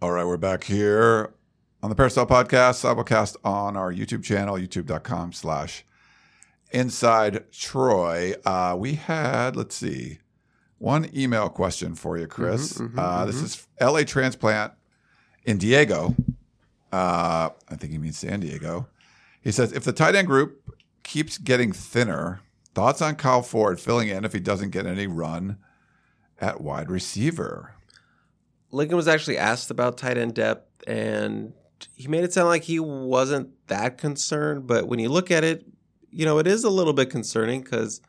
All right, we're back here on the Peristyle Podcast, simulcast on our YouTube channel, youtube.com slash inside Troy. Uh, we had, let's see, one email question for you, Chris. uh, This is LA Transplant in Diego. Uh, I think he means San Diego. He says, if the tight end group keeps getting thinner, thoughts on Kyle Ford filling in if he doesn't get any run at wide receiver? Lincoln was actually asked about tight end depth, and he made it sound like he wasn't that concerned. But when you look at it, you know, it is a little bit concerning because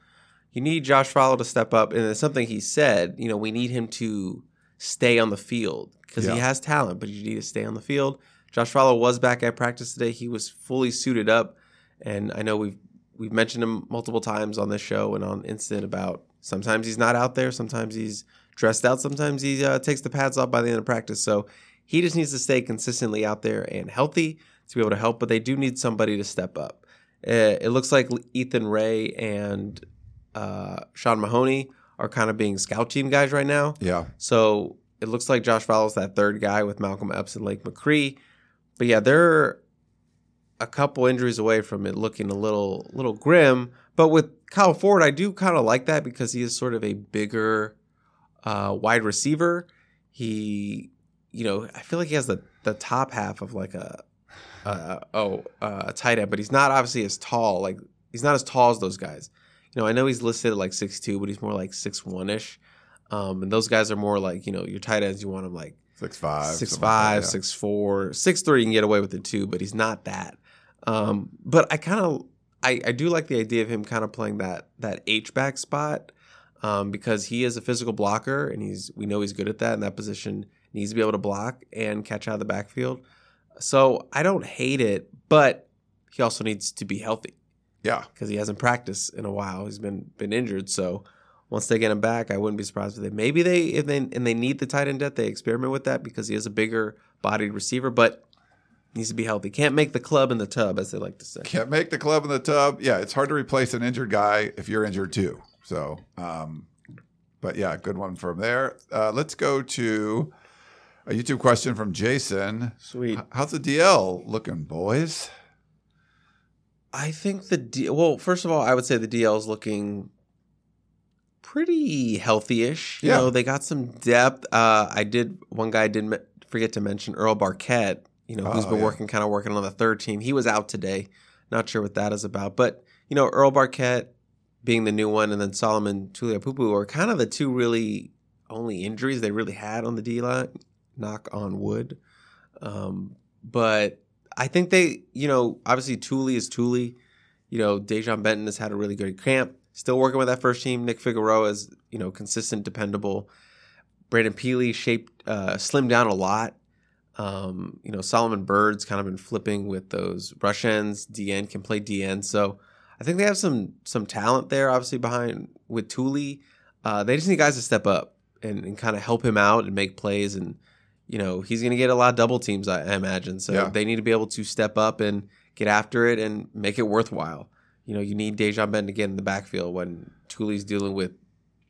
you need Josh Fowler to step up, and it's something he said. You know, we need him to stay on the field because Yeah. he has talent, but you need to stay on the field. Josh Fowler was back at practice today. He was fully suited up, and I know we've we've mentioned him multiple times on this show and on Instant about sometimes he's not out there, sometimes he's dressed out, sometimes he uh, takes the pads off by the end of practice. So he just needs to stay consistently out there and healthy to be able to help. But they do need somebody to step up. Uh, it looks like Ethan Ray and uh, Sean Mahoney are kind of being scout team guys right now. Yeah. So it looks like Josh Fowler's that third guy with Malcolm Epps and Lake McRee. But yeah, they're a couple injuries away from it looking a little little grim. But with Kyle Ford, I do kind of like that because he is sort of a bigger uh, wide receiver. He, you know, I feel like he has the the top half of like a uh, oh uh, a tight end, but he's not obviously as tall. Like he's not as tall as those guys. You know, I know he's listed at like six two, but he's more like six one ish. Um, and those guys are more like you know your tight ends. You want them like Six five, six something like five, that, yeah. six four, six three. You can get away with it too, but he's not that. Um, but I kind of I, I do like the idea of him kind of playing that that H back spot. Um, because he is a physical blocker and he's we know he's good at that and that position. Needs to be able to block and catch out of the backfield. So I don't hate it, but he also needs to be healthy Yeah. because he hasn't practiced in a while. He's been been injured. So once they get him back, I wouldn't be surprised if they maybe they if they and they need the tight end depth, they experiment with that because he is a bigger bodied receiver, but needs to be healthy. Can't make the club in the tub, as they like to say. Can't make the club in the tub. Yeah, it's hard to replace an injured guy if you're injured too. So, um, but yeah, good one from there. Uh, let's go to a YouTube question from Jason. Sweet. How's the DL looking, boys? I think the D. Well, first of all, I would say the DL is looking pretty healthy-ish. You Yeah. know, they got some depth. Uh, I did one guy did me- forget to mention Earl Barquette. You know, who's been yeah. working kind of working on the third team. He was out today. Not sure what that is about, but you know, Earl Barquette being the new one, and then Solomon Tuliaupupu are kind of the two really only injuries they really had on the D line. Knock on wood. Um, but I think they, you know, obviously Tuli is Tuli. You know, Dejan Benton has had a really good camp. Still working with that first team. Nick Figueroa is, you know, consistent, dependable. Brandon Pili shaped, uh, slimmed down a lot. Um, you know, Solomon Byrd's kind of been flipping with those rush ends. DN can play DN, so I think they have some some talent there. Obviously behind with Tuli, uh, they just need guys to step up and, and kind of help him out and make plays. And you know, he's going to get a lot of double teams, I, I imagine. So Yeah. they need to be able to step up and get after it and make it worthwhile. You know, you need Dejan Benton to get in the backfield when Tuli's dealing with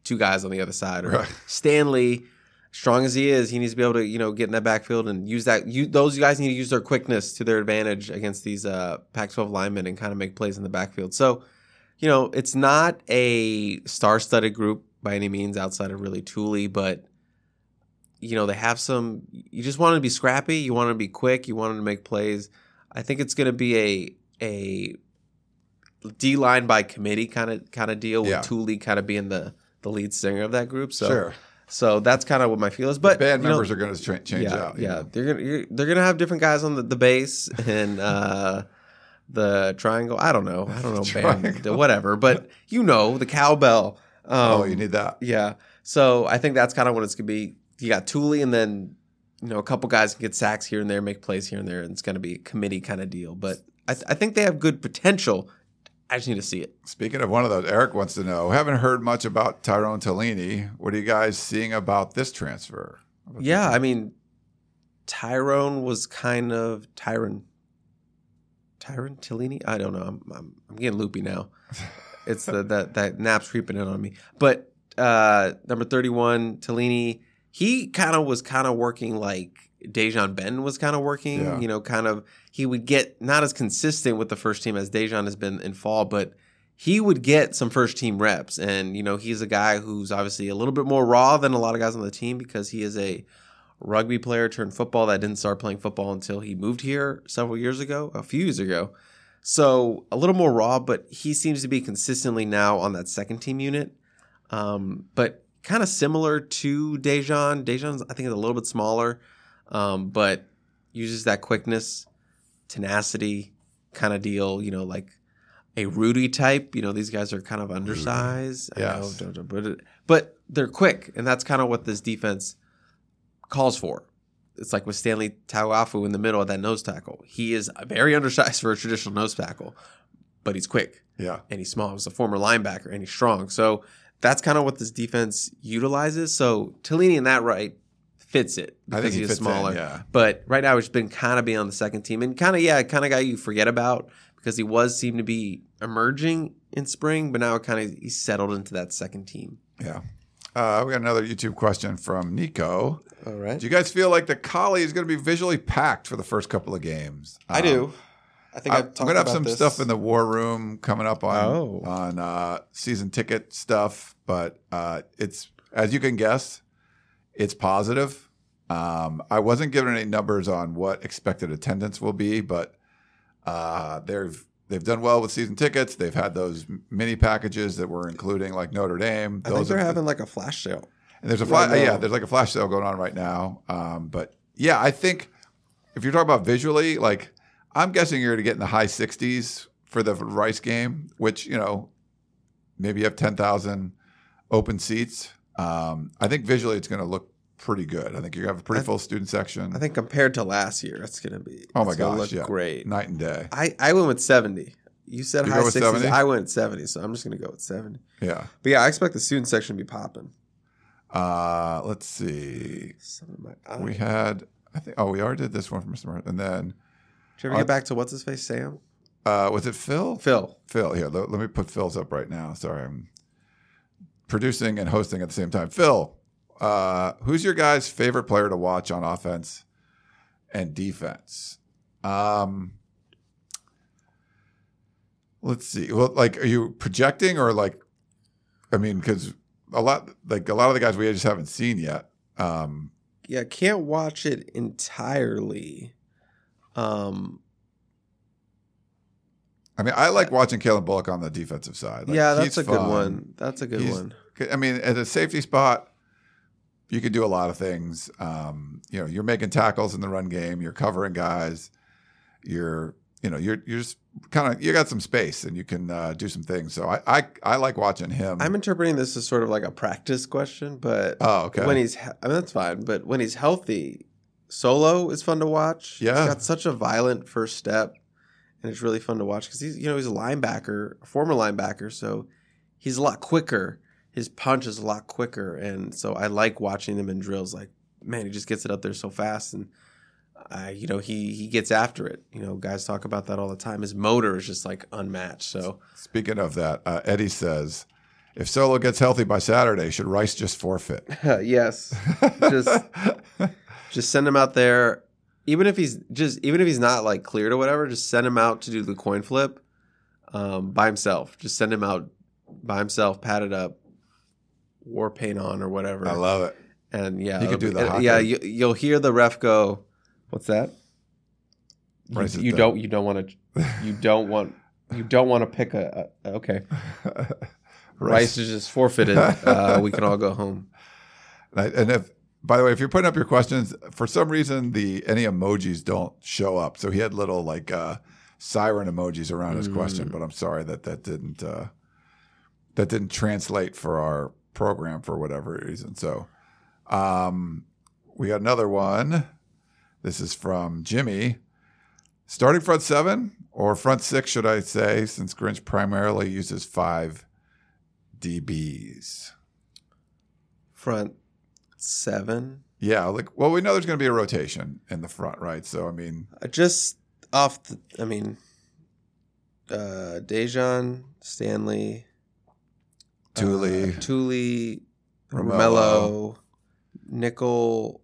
two guys on the other side, or Right. Stanley strong as he is, he needs to be able to, you know, get in that backfield and use that. You, those guys need to use their quickness to their advantage against these uh, Pac-12 linemen and kind of make plays in the backfield. So, you know, it's not a star-studded group by any means outside of really Tuli, but you know they have some. You just want to be scrappy. You want to be quick. You want to make plays. I think it's going to be a a D line by committee kind of kind of deal with Yeah. Tuli kind of being the the lead singer of that group. So Sure. So that's kind of what my feel is. But Band you know, members are going to tra- change yeah, out. yeah, know. they're gonna they're gonna have different guys on the, the bass and uh, the triangle. I don't know, I don't know (laughs) band, whatever. But you know the cowbell. Um, oh, you need that. yeah. So I think that's kind of what it's gonna be. You got Tuli, and then you know a couple guys can get sacks here and there, make plays here and there, and it's gonna be a committee kind of deal. But I, th- I think they have good potential. I just need to see it. Speaking of one of those, Eric wants to know. Haven't heard much about Tyrone Taleni. What are you guys seeing about this transfer? Yeah, I mean, Tyrone was kind of Tyron. Tyron Taleni? I don't know. I'm, I'm I'm getting loopy now. (laughs) It's the that that nap's creeping in on me. But uh number thirty one, Taleni, he kind of was kind of working like Dejan Ben was kind of working. Yeah. You know, kind of he would get not as consistent with the first team as Dejan has been in fall, but he would get some first team reps. And, you know, he's a guy who's obviously a little bit more raw than a lot of guys on the team because he is a rugby player turned football that didn't start playing football until he moved here several years ago, a few years ago. So a little more raw, but he seems to be consistently now on that second team unit. Um, but kind of similar to Dejan. Dejan's, I think, is a little bit smaller, um, but uses that quickness, tenacity kind of deal, you know, like a Rudy type. You know, these guys are kind of undersized. I know, Yes. don't- don't- but, but they're quick, and that's kind of what this defense calls for. It's like with Stanley Ta'ufo'ou in the middle of that nose tackle. He is very undersized for a traditional nose tackle, but he's quick Yeah. and he's small. He's a former linebacker and he's strong. So that's kind of what this defense utilizes. So Taleni in that right fits it I because think he he is fits in, smaller. yeah. But right now he's been kind of being on the second team and kind of yeah, kind of guy you forget about because he was seemed to be emerging in spring, but now kind of he's settled into that second team. Yeah. Uh, we got another YouTube question from Nico. All right. Do you guys feel like the Coli is going to be visually packed for the first couple of games? I Um, do. I think I- I've I'm gonna have some this. stuff in the war room coming up on Oh. on uh, season ticket stuff, but uh, it's as you can guess, it's positive. Um, I wasn't given any numbers on what expected attendance will be, but uh, they've they've done well with season tickets. They've had those mini packages that were including like Notre Dame. I think they're have- having like a flash sale. and there's a Right flash, yeah, there's like a flash sale going on right now. Um, but yeah, I think if you're talking about visually, like I'm guessing you're going to get in the high 60s for the Rice game, which you know maybe you have 10,000 open seats. Um, I think visually it's going to look pretty good. I think you have a pretty full student section. I think compared to last year, it's gonna be. oh my gosh, look yeah, great. night and day. I I went with seventy. You said You high sixties. 70? I went with seventy, so I'm just gonna go with seventy. Yeah. But yeah, I expect the student section to be popping. Uh, let's see. Some of my, We had, I think, oh, we already did this one from Mr. Martin. And then, Did you ever get back to what's his face, Sam? uh, was it Phil? Phil. Phil, here, let, let me put Phil's up right now. Sorry, I'm producing and hosting at the same time. Phil, uh, who's your guy's favorite player to watch on offense and defense? Um, let's see. Well, like, are you projecting or like, I mean, because a lot, like a lot of the guys we just haven't seen yet. Um, Yeah, can't watch it entirely. Um, I mean, I like watching Calen Bullock on the defensive side. Like, yeah, that's a good one. That's a good He's- one. I mean, at a safety spot, you could do a lot of things. Um, you know, you're making tackles in the run game. You're covering guys. You're, you know, you're you're just kind of you got some space and you can uh, do some things. So I, I I like watching him. I'm interpreting this as sort of like a practice question, but oh, okay. when he's, he- I mean, that's fine. But when he's healthy, solo is fun to watch. Yeah. he's got such a violent first step, and it's really fun to watch because he's, you know, he's a linebacker, a former linebacker, so he's a lot quicker. His punch is a lot quicker, and so I like watching him in drills. Like, man, he just gets it up there so fast, and I, you know, he he gets after it. You know, guys talk about that all the time. His motor is just like unmatched. So Speaking of that, uh, Eddie says, if Solo gets healthy by Saturday, should Rice just forfeit? (laughs) yes, just (laughs) just send him out there. Even if he's just even if he's not like cleared or whatever, just send him out to do the coin flip um, by himself. Just send him out by himself, padded up, war paint on or whatever. I love it. and yeah, you could do be- yeah. You, you'll hear the ref go, "What's that?" You, you don't. You don't want to. You (laughs) don't want. You don't want to pick a, a okay. (laughs) Rice is just forfeited. Uh, we can all go home. (laughs) And if, by the way, if you're putting up your questions, for some reason the any emojis don't show up. So he had little like uh, siren emojis around his question, but I'm sorry that that didn't uh, that didn't translate for our program for whatever reason. So um, we got another one. This is from Jimmy. Starting front seven or front six, should I say, since Grinch primarily uses five DBs. Front seven. Yeah, like well, we know there's going to be a rotation in the front, right? So I mean, Uh, Just off the, I mean, uh, Dejan, Stanley, Tuli. uh, Tuli, Romello. Romello, Nickel,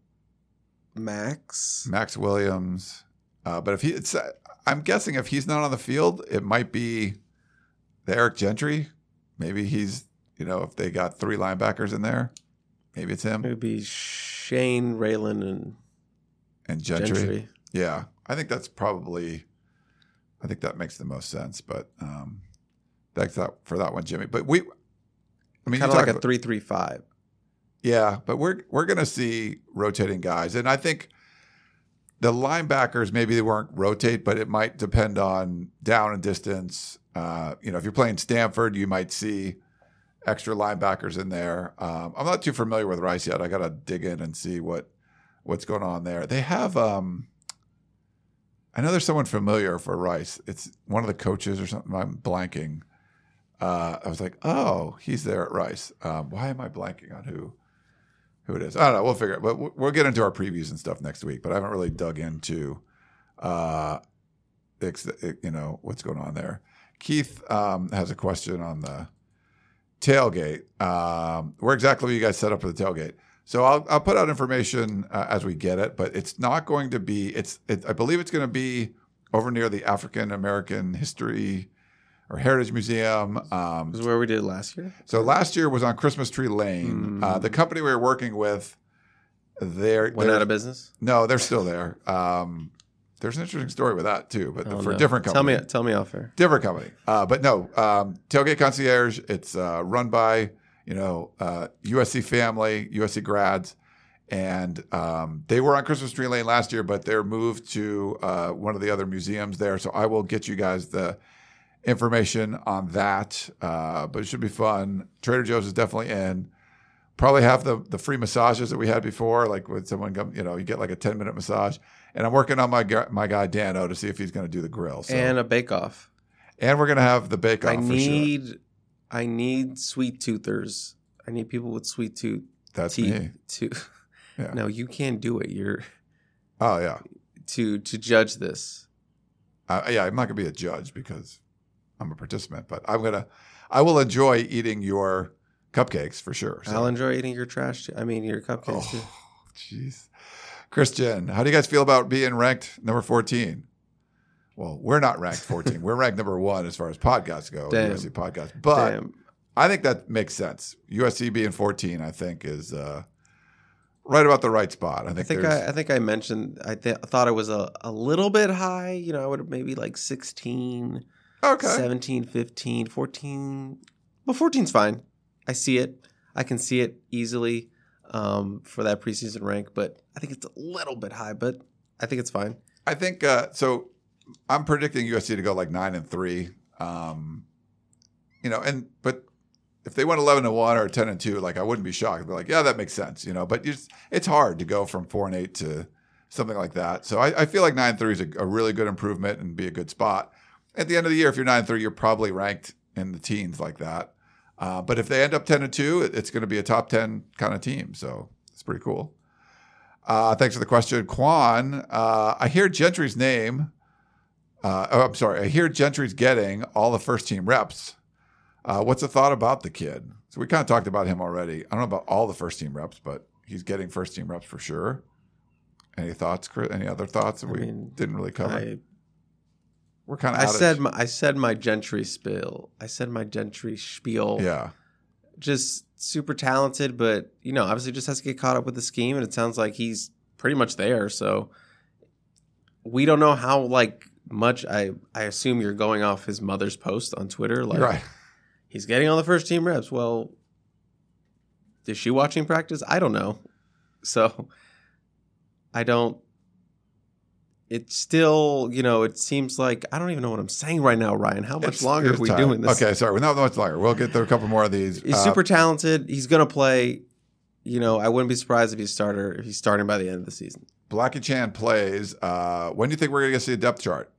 Max. Max Williams. Uh, but if he, it's, uh, I'm guessing if he's not on the field, it might be the Eric Gentry. Maybe he's, you know, if they got three linebackers in there, maybe it's It him would be Shane, Ralen, and and Gentry. Gentry. Yeah, I think that's probably, I think that makes the most sense. But um, that's that for that one, Jimmy. But we, I mean, Kind of like a three-three-five. Yeah, but we're we're gonna see rotating guys, and I think the linebackers maybe they weren't rotate, but it might depend on down and distance. Uh, you know, if you're playing Stanford, you might see extra linebackers in there. Um, I'm not too familiar with Rice yet. I got to dig in and see what what's going on there. They have. Um, I know there's someone familiar for Rice. It's one of the coaches or something. I'm blanking. Uh, I was like, oh, he's there at Rice. Um, why am I blanking on who who it is? I don't know. We'll figure it. But we'll- get into our previews and stuff next week. But I haven't really dug into, uh, you know, what's going on there. Keith um, has a question on the tailgate. Um, where exactly will you guys set up for the tailgate? So I'll I'll put out information uh, as we get it, but it's not going to be. It's it, I believe it's going to be over near the African American History or Heritage Museum. Um, This is where we did it last year. so last year was on Christmas Tree Lane. Uh, the company we were working with, they're, Went they're- out of business. no, they're still there. Um, there's an interesting story with that too, but Oh, for a no. different company. Tell me, tell me off air. different company. Uh, but no, um, Tailgate Concierge. It's uh, run by you know uh, USC family, USC grads, and um, they were on Christmas Tree Lane last year, but they're moved to uh, one of the other museums there. So I will get you guys the information on that. Uh, but it should be fun. Trader Joe's is definitely in. Probably have the the free massages that we had before, like when someone come, you know, you get like a ten minute massage. And I'm working on my gu- my guy Dano to see if he's going to do the grill. So. and a bake off. and we're going to have the bake off. I for sure. need I need sweet toothers. I need people with sweet tooth That's teeth me. to (laughs) Yeah. No, you can't do it. You're Oh yeah, to to judge this. uh, yeah. I'm not going to be a judge because I'm a participant, but I'm gonna. I will enjoy eating your cupcakes for sure. so. I'll enjoy eating your trash. Too. I mean, your cupcakes. Oh, jeez. Christian, how do you guys feel about being ranked number 14? Well, we're not ranked 14. we're ranked number one as far as podcasts go, Damn. USC podcasts. But Damn. I think that makes sense. USC being 14, I think, is uh, right about the right spot. I think, I think I, I think I mentioned I th- thought it was a, a little bit high. You know, I would have maybe like 16, okay. 17, 15, 14. Well, 14's fine. I see it. I can see it easily um, for that preseason rank, but I think it's a little bit high, but I think it's fine. I think uh, so. I'm predicting USC to go like nine and three. Um, you know, and but if they went eleven and one or ten and two, like I wouldn't be shocked. Be like, yeah, that makes sense. You know, but just, it's hard to go from four and eight to something like that. So I, I feel like nine and three is a, a really good improvement and be a good spot. At the end of the year, if you're nine and three, you're probably ranked in the teens like that. Uh, but if they end up ten and two, it's going to be a top ten kind of team. So it's pretty cool. Uh, thanks for the question, Quan. Uh, I hear Gentry's name. Uh, oh, I'm sorry. I hear Gentry's getting all the first team reps. Uh, what's the thought about the kid? So we kind of talked about him already. I don't know about all the first team reps, but he's getting first team reps for sure. Any thoughts? Chris? Any other thoughts that I we mean, didn't really cover? I, We're kind of. I said my, I said my gentry spiel. I said my gentry spiel. yeah. Just super talented, but you know, obviously just has to get caught up with the scheme, and it sounds like he's pretty much there. So we don't know how like much. I I assume you're going off his mother's post on Twitter. Like right. he's getting all the first team reps. Well, is she watching practice? I don't know. So I don't. It's still, you know, it seems like I don't even know what I'm saying right now, Ryan. How much It's- longer it's are we time. doing this? Okay, sorry. We're not much longer. We'll get through a couple more of these. He's Uh, super talented. He's gonna play. You know, I wouldn't be surprised if he's starter if he's starting by the end of the season. Blackie Chan plays. Uh, when do you think we're going to see a depth chart?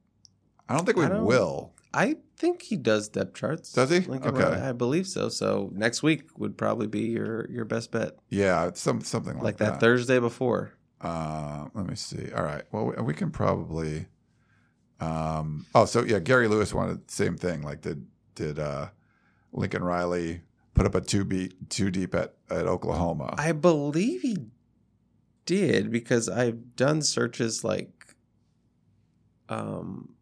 I don't think we don't- will. I think he does depth charts. Does he? Lincoln Okay. Riley, I believe so. So next week would probably be your your best bet, Yeah, some something like, that. like, that. Thursday before. Uh, let me see. All right. Well, we, we can probably. Um, oh, so yeah, Gary Lewis wanted the same thing. Like, did did uh, Lincoln Riley put up a two beat two deep at at Oklahoma? I believe he did because I've done searches like, um,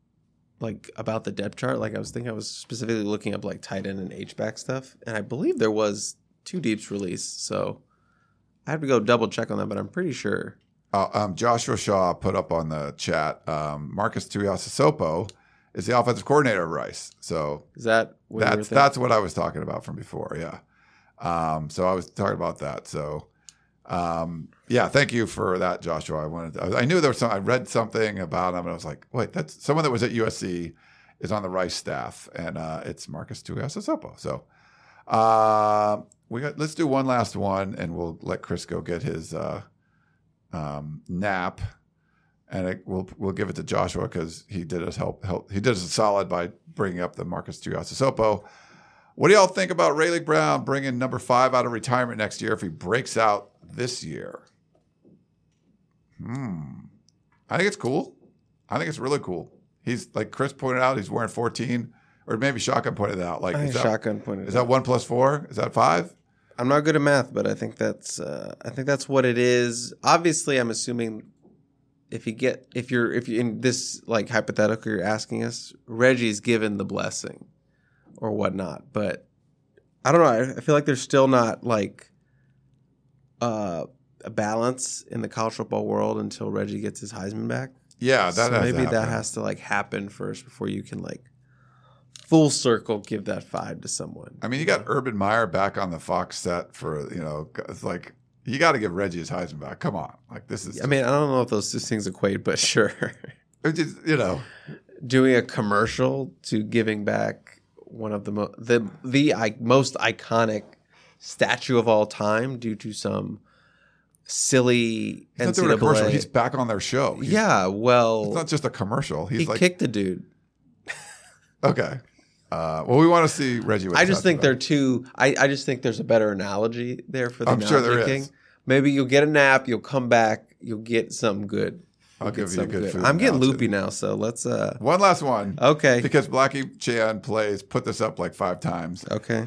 like about the depth chart. Like I was thinking, I was specifically looking up like tight end and H back stuff, and I believe there was two deeps released. So I have to go double check on that, but I'm pretty sure. Uh, um, Joshua Shaw put up on the chat. Um, Marcus Tuiasosopo is the offensive coordinator of Rice. So Is that what that's that's what I was talking about from before. Yeah. Um, so I was talking about that. So um, yeah, thank you for that, Joshua. I wanted to, I knew there was some. I read something about him, and I was like, wait, that's someone that was at USC is on the Rice staff, and uh, it's Marcus Tuiasosopo. So uh, we got. Let's do one last one, and we'll let Chris go get his uh, um, nap. And it, we'll we'll give it to Joshua because he did us help help he did us a solid by bringing up the Marcus Tuiasosopo. What do y'all think about Raleek Brown bringing number five out of retirement next year if he breaks out this year? Hmm. I think it's cool. I think it's really cool. He's like Chris pointed out, he's wearing 14, or maybe Shotgun pointed it out. Like, is that, shotgun pointed. is it that one plus four? Is that five? I'm not good at math, but I think that's uh, I think that's what it is. Obviously, I'm assuming if you get if you're if you in this like hypothetical you're asking us, Reggie's given the blessing or whatnot, but I don't know. I, I feel like there's still not like uh, a balance in the college football world until Reggie gets his Heisman back. Yeah, that so has to maybe that has to like happen first before you can like full circle give that five to someone. I mean, you got Urban Meyer back on the Fox set for, you know, it's like, you got to give Reggie his Heisman back. Come on. Like, this is, I mean, I don't know if those two things equate, but sure. (laughs) it's just, you know, doing a commercial to giving back one of the mo- the the I- most iconic statue of all time due to some silly He's not commercial. He's back on their show. He's, yeah, well, It's not just a commercial. He's he like, kicked the dude. okay. Uh, well, we want to see Reggie. I just think tattoo. they're too. I, I just think there's a better analogy there for the I'm sure there is. Maybe you'll get a nap, you'll come back, you'll get something good. I'll give you a good food I'm getting loopy now, so let's. uh One last one. Okay. Because Blackie Chan plays put this up like five times. Okay.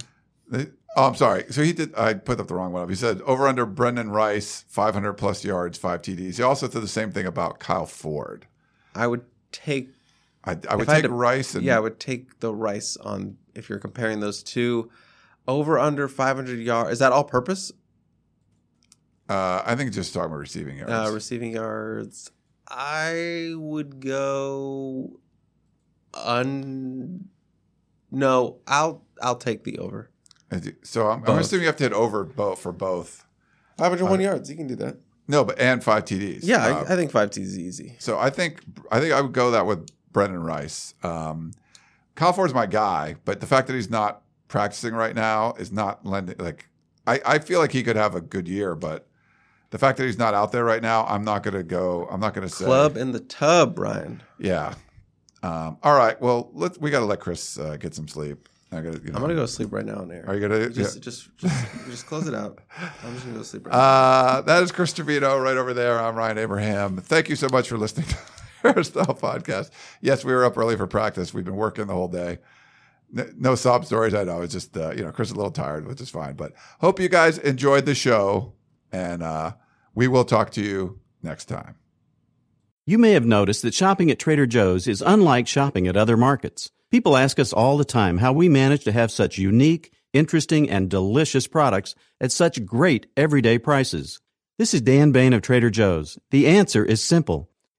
They- Oh, I'm sorry. So he did. I put up the wrong one. Up. He said over under Brenden Rice, 500 plus yards, five TDs. He also said the same thing about Kyle Ford. I would take. I, I would if I take to- Rice and Yeah, I would take the Rice on if you're comparing those two. Over under 500 yards. Is that all purpose? uh, I think just talking about receiving yards. Uh, receiving yards. I would go. Un. No, I'll I'll take the over. so I'm, I'm assuming you have to hit over both for both. 501 yards. You can do that. No, but and five TDs. Yeah, Uh, I, I think five TDs is easy. So I think I think I would go that with Brenden Rice. Um, Kyle Ford's my guy, but the fact that he's not practicing right now is not lending. Like I, I feel like he could have a good year, but the fact that he's not out there right now, I'm not going to go. I'm not going to say Club in the tub, Brian. Yeah. Um, all right. Well, let's. We got to let Chris uh, get some sleep. I gotta, you know, I'm gonna go sleep right now. Are you gonna? just, yeah. just, just, just close it out. I'm just gonna go sleep right now. Uh, that is Chris Trevino right over there. I'm Ryan Abraham. Thank you so much for listening (laughs) Peristyle Podcast. Yes, we were up early for practice. We've been working the whole day. No sob stories. I know. It's just, uh, you know, Chris is a little tired, which is fine. But hope you guys enjoyed the show. And uh, we will talk to you next time. You may have noticed that shopping at Trader Joe's is unlike shopping at other markets. People ask us all the time how we manage to have such unique, interesting, and delicious products at such great everyday prices. This is Dan Bane of Trader Joe's. The answer is simple.